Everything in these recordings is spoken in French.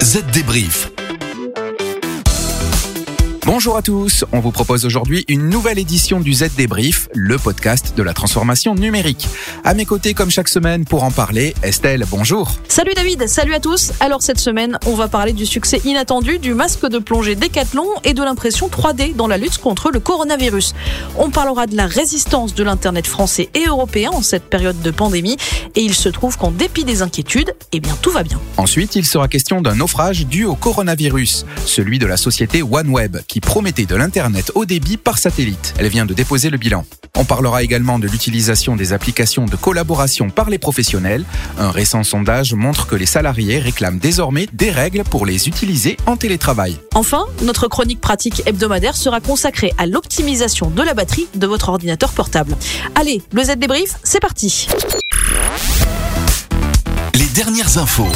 Z débrief. Bonjour à tous, on vous propose aujourd'hui une nouvelle édition du Z Débrief, le podcast de la transformation numérique. À mes côtés, comme chaque semaine, pour en parler, Estelle, bonjour. Salut David, salut à tous. Alors cette semaine, on va parler du succès inattendu du masque de plongée Decathlon et de l'impression 3D dans la lutte contre le coronavirus. On parlera de la résistance de l'Internet français et européen en cette période de pandémie et il se trouve qu'en dépit des inquiétudes, eh bien tout va bien. Ensuite, il sera question d'un naufrage dû au coronavirus, celui de la société OneWeb qui promettait de l'Internet au débit par satellite. Elle vient de déposer le bilan. On parlera également de l'utilisation des applications de collaboration par les professionnels. Un récent sondage montre que les salariés réclament désormais des règles pour les utiliser en télétravail. Enfin, notre chronique pratique hebdomadaire sera consacrée à l'optimisation de la batterie de votre ordinateur portable. Allez, le Z débrief, c'est parti. Les dernières infos.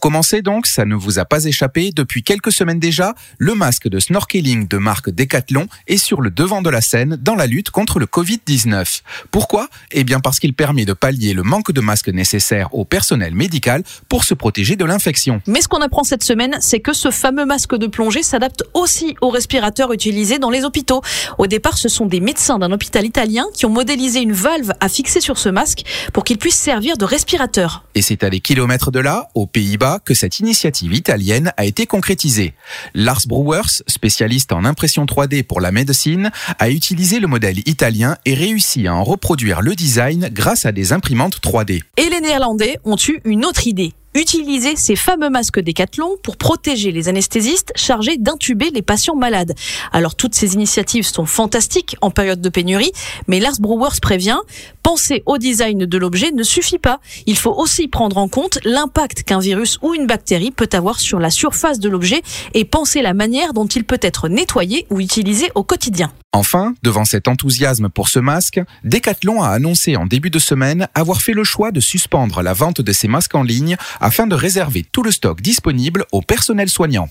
Pour commencer donc, ça ne vous a pas échappé, depuis quelques semaines déjà, le masque de snorkeling de marque Decathlon est sur le devant de la scène dans la lutte contre le Covid-19. Pourquoi? Eh bien parce qu'il permet de pallier le manque de masques nécessaires au personnel médical pour se protéger de l'infection. Mais ce qu'on apprend cette semaine, c'est que ce fameux masque de plongée s'adapte aussi aux respirateurs utilisés dans les hôpitaux. Au départ, ce sont des médecins d'un hôpital italien qui ont modélisé une valve à fixer sur ce masque pour qu'il puisse servir de respirateur. Et c'est à des kilomètres de là, aux Pays-Bas, que cette initiative italienne a été concrétisée. Lars Brewers, spécialiste en impression 3D pour la médecine, a utilisé le modèle italien et réussi à en reproduire le design grâce à des imprimantes 3D. Et les Néerlandais ont eu une autre idée utiliser ces fameux masques Décathlon pour protéger les anesthésistes chargés d'intuber les patients malades. Alors toutes ces initiatives sont fantastiques en période de pénurie, mais Lars Brewers prévient, penser au design de l'objet ne suffit pas. Il faut aussi prendre en compte l'impact qu'un virus ou une bactérie peut avoir sur la surface de l'objet et penser la manière dont il peut être nettoyé ou utilisé au quotidien. Enfin, devant cet enthousiasme pour ce masque, Decathlon a annoncé en début de semaine avoir fait le choix de suspendre la vente de ces masques en ligne afin de réserver tout le stock disponible au personnel soignant.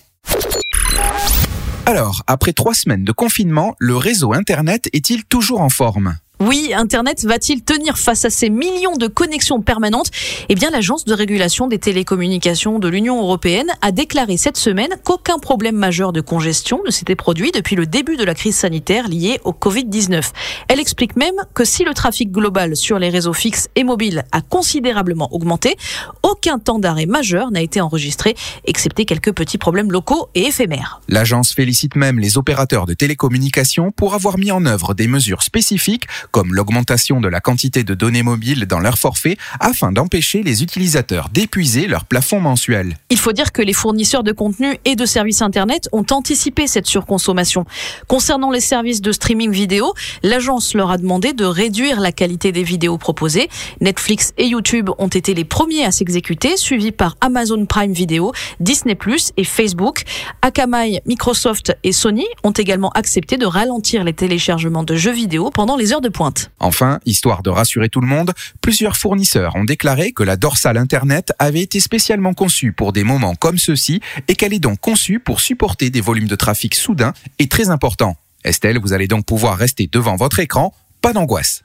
Alors, après trois semaines de confinement, le réseau Internet est-il toujours en forme? Oui, Internet va-t-il tenir face à ces millions de connexions permanentes? Eh bien, l'Agence de régulation des télécommunications de l'Union européenne a déclaré cette semaine qu'aucun problème majeur de congestion ne s'était produit depuis le début de la crise sanitaire liée au Covid-19. Elle explique même que si le trafic global sur les réseaux fixes et mobiles a considérablement augmenté, aucun temps d'arrêt majeur n'a été enregistré, excepté quelques petits problèmes locaux et éphémères. L'agence félicite même les opérateurs de télécommunications pour avoir mis en œuvre des mesures spécifiques comme l'augmentation de la quantité de données mobiles dans leur forfait afin d'empêcher les utilisateurs d'épuiser leur plafond mensuel. Il faut dire que les fournisseurs de contenu et de services Internet ont anticipé cette surconsommation. Concernant les services de streaming vidéo, l'agence leur a demandé de réduire la qualité des vidéos proposées. Netflix et YouTube ont été les premiers à s'exécuter, suivis par Amazon Prime Video, Disney et Facebook. Akamai, Microsoft et Sony ont également accepté de ralentir les téléchargements de jeux vidéo pendant les heures de Enfin, histoire de rassurer tout le monde, plusieurs fournisseurs ont déclaré que la dorsale Internet avait été spécialement conçue pour des moments comme ceux-ci et qu'elle est donc conçue pour supporter des volumes de trafic soudains et très importants. Estelle, vous allez donc pouvoir rester devant votre écran, pas d'angoisse.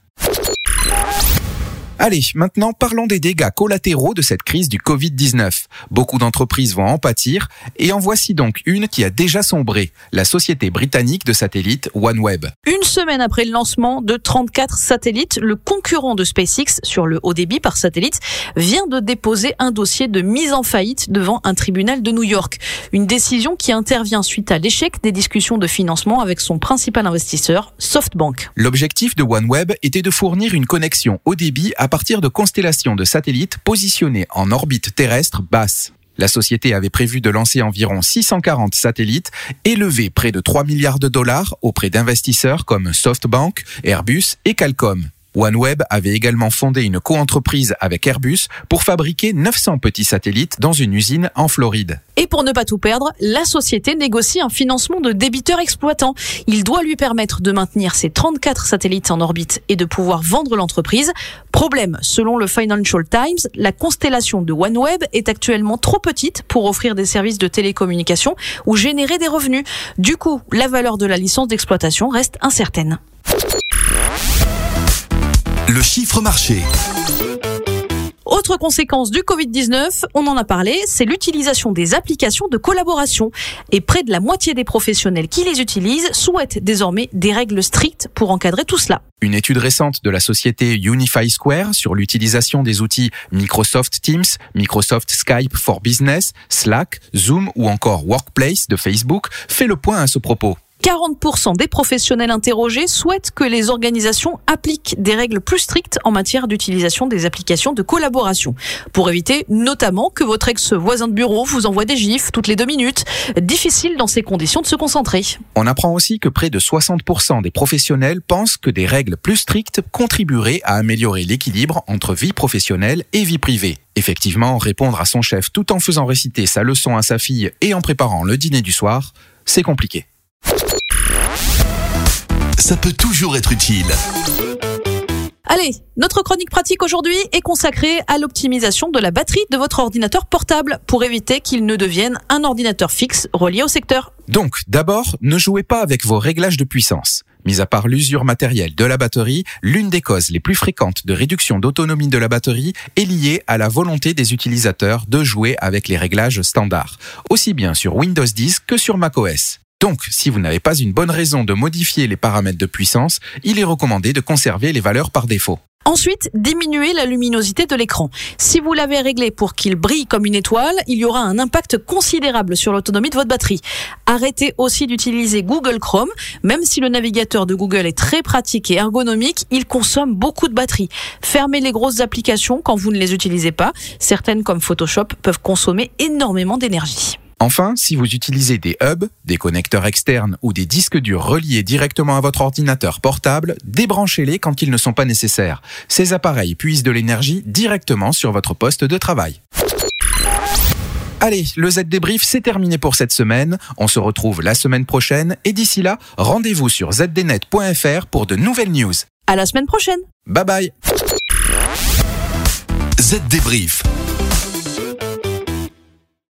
Allez, maintenant parlons des dégâts collatéraux de cette crise du Covid-19. Beaucoup d'entreprises vont en pâtir et en voici donc une qui a déjà sombré, la société britannique de satellites OneWeb. Une semaine après le lancement de 34 satellites, le concurrent de SpaceX sur le haut débit par satellite vient de déposer un dossier de mise en faillite devant un tribunal de New York. Une décision qui intervient suite à l'échec des discussions de financement avec son principal investisseur, SoftBank. L'objectif de OneWeb était de fournir une connexion haut débit à partir de constellations de satellites positionnés en orbite terrestre basse. La société avait prévu de lancer environ 640 satellites et lever près de 3 milliards de dollars auprès d'investisseurs comme SoftBank, Airbus et Qualcomm. OneWeb avait également fondé une coentreprise avec Airbus pour fabriquer 900 petits satellites dans une usine en Floride. Et pour ne pas tout perdre, la société négocie un financement de débiteurs exploitants. Il doit lui permettre de maintenir ses 34 satellites en orbite et de pouvoir vendre l'entreprise. Problème, selon le Financial Times, la constellation de OneWeb est actuellement trop petite pour offrir des services de télécommunication ou générer des revenus. Du coup, la valeur de la licence d'exploitation reste incertaine. Le chiffre marché. Autre conséquence du Covid-19, on en a parlé, c'est l'utilisation des applications de collaboration. Et près de la moitié des professionnels qui les utilisent souhaitent désormais des règles strictes pour encadrer tout cela. Une étude récente de la société Unify Square sur l'utilisation des outils Microsoft Teams, Microsoft Skype for Business, Slack, Zoom ou encore Workplace de Facebook fait le point à ce propos. 40% des professionnels interrogés souhaitent que les organisations appliquent des règles plus strictes en matière d'utilisation des applications de collaboration, pour éviter notamment que votre ex-voisin de bureau vous envoie des gifs toutes les deux minutes. Difficile dans ces conditions de se concentrer. On apprend aussi que près de 60% des professionnels pensent que des règles plus strictes contribueraient à améliorer l'équilibre entre vie professionnelle et vie privée. Effectivement, répondre à son chef tout en faisant réciter sa leçon à sa fille et en préparant le dîner du soir, c'est compliqué ça peut toujours être utile. Allez, notre chronique pratique aujourd'hui est consacrée à l'optimisation de la batterie de votre ordinateur portable pour éviter qu'il ne devienne un ordinateur fixe relié au secteur. Donc, d'abord, ne jouez pas avec vos réglages de puissance. Mis à part l'usure matérielle de la batterie, l'une des causes les plus fréquentes de réduction d'autonomie de la batterie est liée à la volonté des utilisateurs de jouer avec les réglages standards, aussi bien sur Windows 10 que sur macOS. Donc, si vous n'avez pas une bonne raison de modifier les paramètres de puissance, il est recommandé de conserver les valeurs par défaut. Ensuite, diminuez la luminosité de l'écran. Si vous l'avez réglé pour qu'il brille comme une étoile, il y aura un impact considérable sur l'autonomie de votre batterie. Arrêtez aussi d'utiliser Google Chrome. Même si le navigateur de Google est très pratique et ergonomique, il consomme beaucoup de batterie. Fermez les grosses applications quand vous ne les utilisez pas. Certaines comme Photoshop peuvent consommer énormément d'énergie. Enfin, si vous utilisez des hubs, des connecteurs externes ou des disques durs reliés directement à votre ordinateur portable, débranchez-les quand ils ne sont pas nécessaires. Ces appareils puisent de l'énergie directement sur votre poste de travail. Allez, le Z débrief, c'est terminé pour cette semaine. On se retrouve la semaine prochaine et d'ici là, rendez-vous sur zdnet.fr pour de nouvelles news. À la semaine prochaine. Bye bye. Z débrief